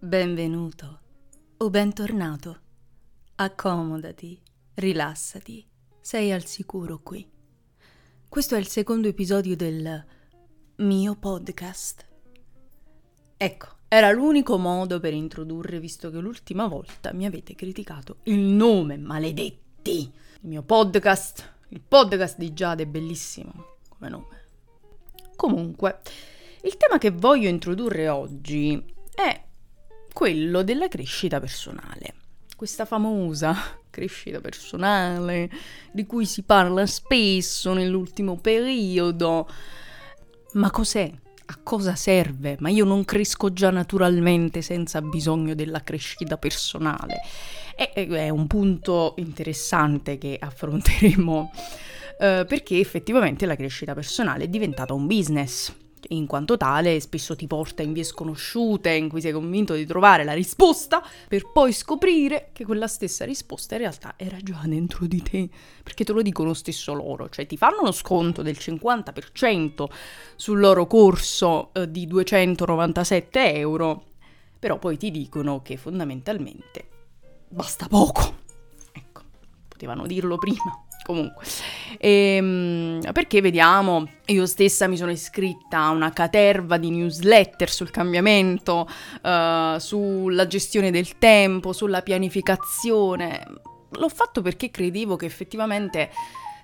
Benvenuto o bentornato. Accomodati, rilassati, sei al sicuro qui. Questo è il secondo episodio del mio podcast. Ecco, era l'unico modo per introdurre, visto che l'ultima volta mi avete criticato il nome, maledetti. Il mio podcast, il podcast di Giade è bellissimo come nome. Comunque, il tema che voglio introdurre oggi è quello della crescita personale. Questa famosa crescita personale di cui si parla spesso nell'ultimo periodo. Ma cos'è? A cosa serve? Ma io non cresco già naturalmente senza bisogno della crescita personale. E, è un punto interessante che affronteremo eh, perché effettivamente la crescita personale è diventata un business in quanto tale spesso ti porta in vie sconosciute in cui sei convinto di trovare la risposta per poi scoprire che quella stessa risposta in realtà era già dentro di te, perché te lo dicono stesso loro, cioè ti fanno uno sconto del 50% sul loro corso eh, di 297 euro, però poi ti dicono che fondamentalmente basta poco. Ecco, potevano dirlo prima. Comunque, ehm, perché vediamo, io stessa mi sono iscritta a una caterva di newsletter sul cambiamento, uh, sulla gestione del tempo, sulla pianificazione. L'ho fatto perché credevo che effettivamente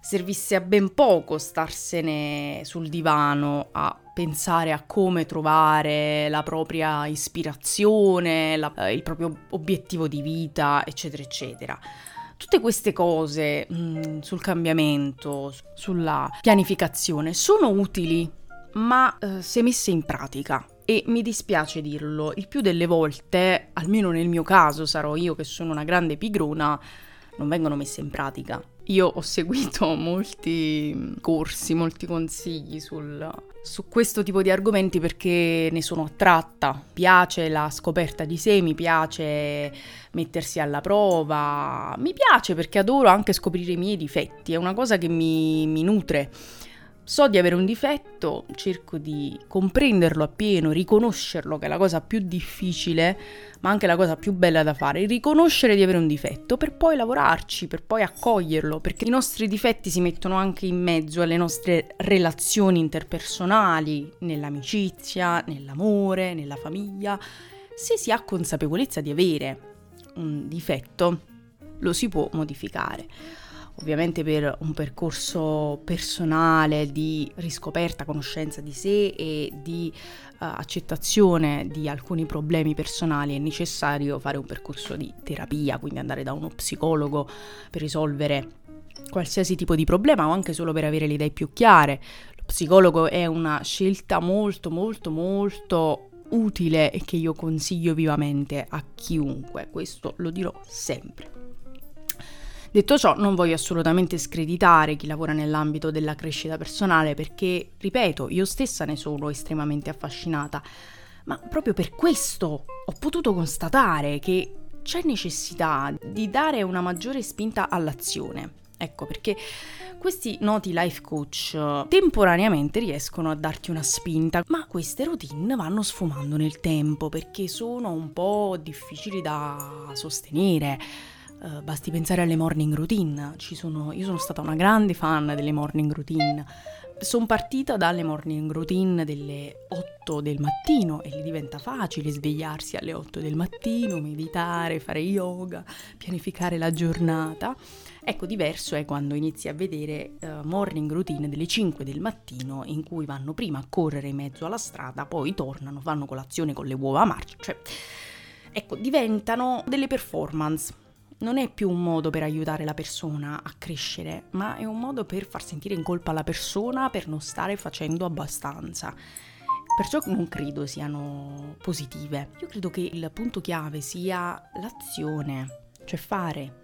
servisse a ben poco starsene sul divano a pensare a come trovare la propria ispirazione, la, il proprio obiettivo di vita, eccetera, eccetera. Tutte queste cose mh, mm, sul cambiamento, sulla pianificazione, sono utili, ma eh, se messe in pratica. E mi dispiace dirlo, il più delle volte, almeno nel mio caso, sarò io che sono una grande pigrona, non vengono messe in pratica. Io ho seguito molti corsi, molti consigli sul, su questo tipo di argomenti perché ne sono attratta. Piace la scoperta di sé, mi piace mettersi alla prova, mi piace perché adoro anche scoprire i miei difetti, è una cosa che mi, mi nutre so di avere un difetto, cerco di comprenderlo appieno, riconoscerlo, che è la cosa più difficile, ma anche la cosa più bella da fare, riconoscere di avere un difetto per poi lavorarci, per poi accoglierlo, perché i nostri difetti si mettono anche in mezzo alle nostre relazioni interpersonali, nell'amicizia, nell'amore, nella famiglia. Se si ha consapevolezza di avere un difetto, lo si può modificare ovviamente per un percorso personale di riscoperta, conoscenza di sé e di uh, accettazione di alcuni problemi personali è necessario fare un percorso di terapia, quindi andare da uno psicologo per risolvere qualsiasi tipo di problema o anche solo per avere le idee più chiare. Lo psicologo è una scelta molto molto molto utile e che io consiglio vivamente a chiunque, questo lo dirò sempre. Detto ciò, non voglio assolutamente screditare chi lavora nell'ambito della crescita personale perché, ripeto, io stessa ne sono estremamente affascinata, ma proprio per questo ho potuto constatare che c'è necessità di dare una maggiore spinta all'azione. Ecco perché questi noti life coach temporaneamente riescono a darti una spinta, ma queste routine vanno sfumando nel tempo perché sono un po' difficili da sostenere Uh, basti pensare alle morning routine. Sono, io sono stata una grande fan delle morning routine. Sono partita dalle morning routine delle 8 del mattino e gli diventa facile svegliarsi alle 8 del mattino, meditare, fare yoga, pianificare la giornata. Ecco, diverso è quando inizi a vedere uh, morning routine delle 5 del mattino in cui vanno prima a correre in mezzo alla strada, poi tornano, fanno colazione con le uova a marcia, cioè ecco, diventano delle performance non è più un modo per aiutare la persona a crescere, ma è un modo per far sentire in colpa la persona per non stare facendo abbastanza. Perciò non credo siano positive. Io credo che il punto chiave sia l'azione, cioè fare,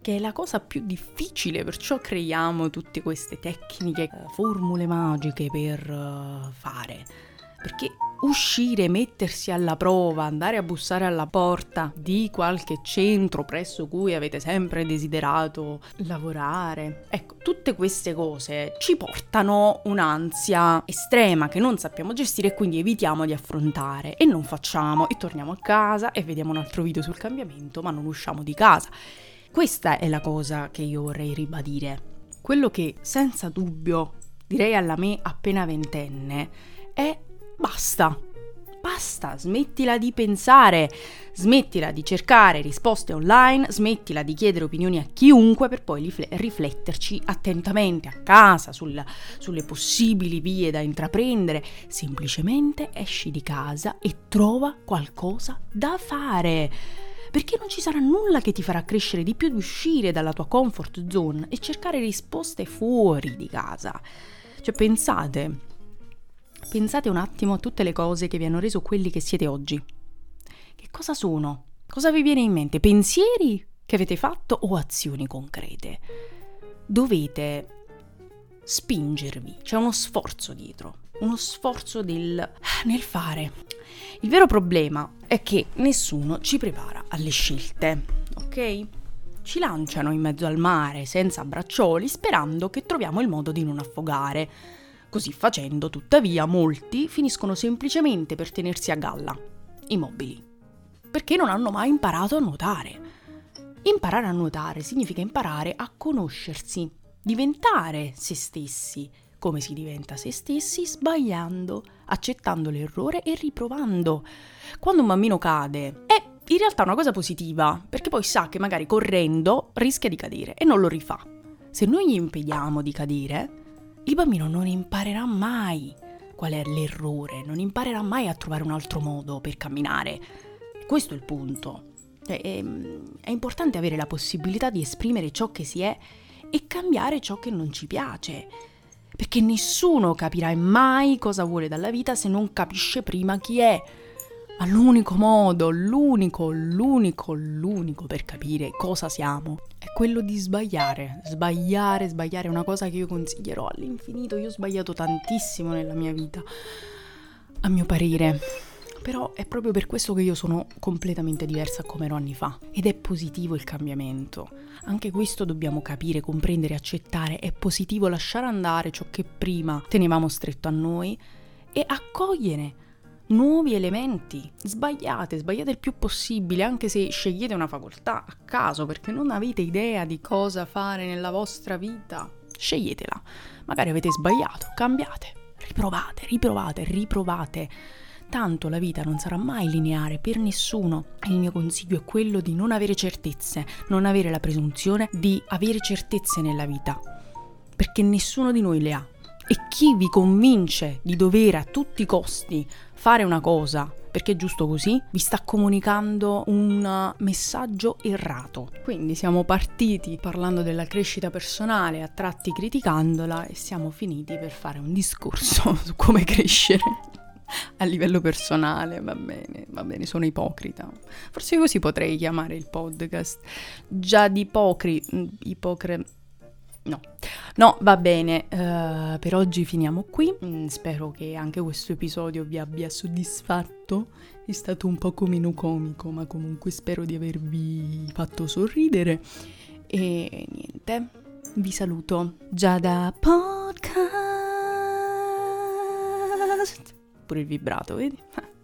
che è la cosa più difficile, perciò creiamo tutte queste tecniche, eh, formule magiche per uh, fare. Perché uscire, mettersi alla prova, andare a bussare alla porta di qualche centro presso cui avete sempre desiderato lavorare. Ecco, tutte queste cose ci portano un'ansia estrema che non sappiamo gestire e quindi evitiamo di affrontare e non facciamo e torniamo a casa e vediamo un altro video sul cambiamento, ma non usciamo di casa. Questa è la cosa che io vorrei ribadire. Quello che senza dubbio direi alla me appena ventenne è basta. Basta, smettila di pensare, smettila di cercare risposte online, smettila di chiedere opinioni a chiunque per poi rifletterci attentamente a casa sul, sulle possibili vie da intraprendere. Semplicemente esci di casa e trova qualcosa da fare perché non ci sarà nulla che ti farà crescere di più di uscire dalla tua comfort zone e cercare risposte fuori di casa. Cioè pensate, pensate un attimo a tutte le cose che vi hanno reso quelli che siete oggi. Che cosa sono? Cosa vi viene in mente? Pensieri che avete fatto o azioni concrete? Dovete spingervi, c'è uno sforzo dietro, uno sforzo del, nel fare. Il vero problema è che nessuno ci prepara alle scelte, ok? Ci lanciano in mezzo al mare senza braccioli sperando che troviamo il modo di non affogare. Così facendo, tuttavia, molti finiscono semplicemente per tenersi a galla, immobili, perché non hanno mai imparato a nuotare. Imparare a nuotare significa imparare a conoscersi, diventare se stessi, come si diventa se stessi sbagliando, accettando l'errore e riprovando. Quando un bambino cade, è in realtà una cosa positiva, perché poi sa che magari correndo rischia di cadere e non lo rifà. Se noi gli impediamo di cadere, il bambino non imparerà mai qual è l'errore, non imparerà mai a trovare un altro modo per camminare. Questo è il punto. È, è, è importante avere la possibilità di esprimere ciò che si è e cambiare ciò che non ci piace perché nessuno capirà mai cosa vuole dalla vita se non capisce prima chi è. Ma l'unico modo, l'unico, l'unico, l'unico per capire cosa siamo è quello di sbagliare. Sbagliare, sbagliare è una cosa che io consiglierò all'infinito. Io ho sbagliato tantissimo nella mia vita, a mio parere. Però è proprio per questo che io sono completamente diversa come ero anni fa. Ed è positivo il cambiamento. Anche questo dobbiamo capire, comprendere, accettare. È positivo lasciare andare ciò che prima tenevamo stretto a noi e accogliere nuovi elementi. Sbagliate, sbagliate il più possibile, anche se scegliete una facoltà a caso perché non avete idea di cosa fare nella vostra vita. Sceglietela. Magari avete sbagliato, cambiate, riprovate, riprovate, riprovate tanto la vita non sarà mai lineare per nessuno. Il mio consiglio è quello di non avere certezze, non avere la presunzione di avere certezze nella vita, perché nessuno di noi le ha. E chi vi convince di dover a tutti i costi fare una cosa perché è giusto così, vi sta comunicando un messaggio errato. Quindi siamo partiti parlando della crescita personale, a tratti criticandola e siamo finiti per fare un discorso su come crescere a livello personale, va bene, va bene, sono ipocrita. Forse così potrei chiamare il podcast. Già di ipocri... Ipocre... No, no, va bene, uh, per oggi finiamo qui. Mm, spero che anche questo episodio vi abbia soddisfatto. È stato un poco meno comico, ma comunque spero di avervi fatto sorridere. E niente, vi saluto già da podcast pure il vibrato, vedi?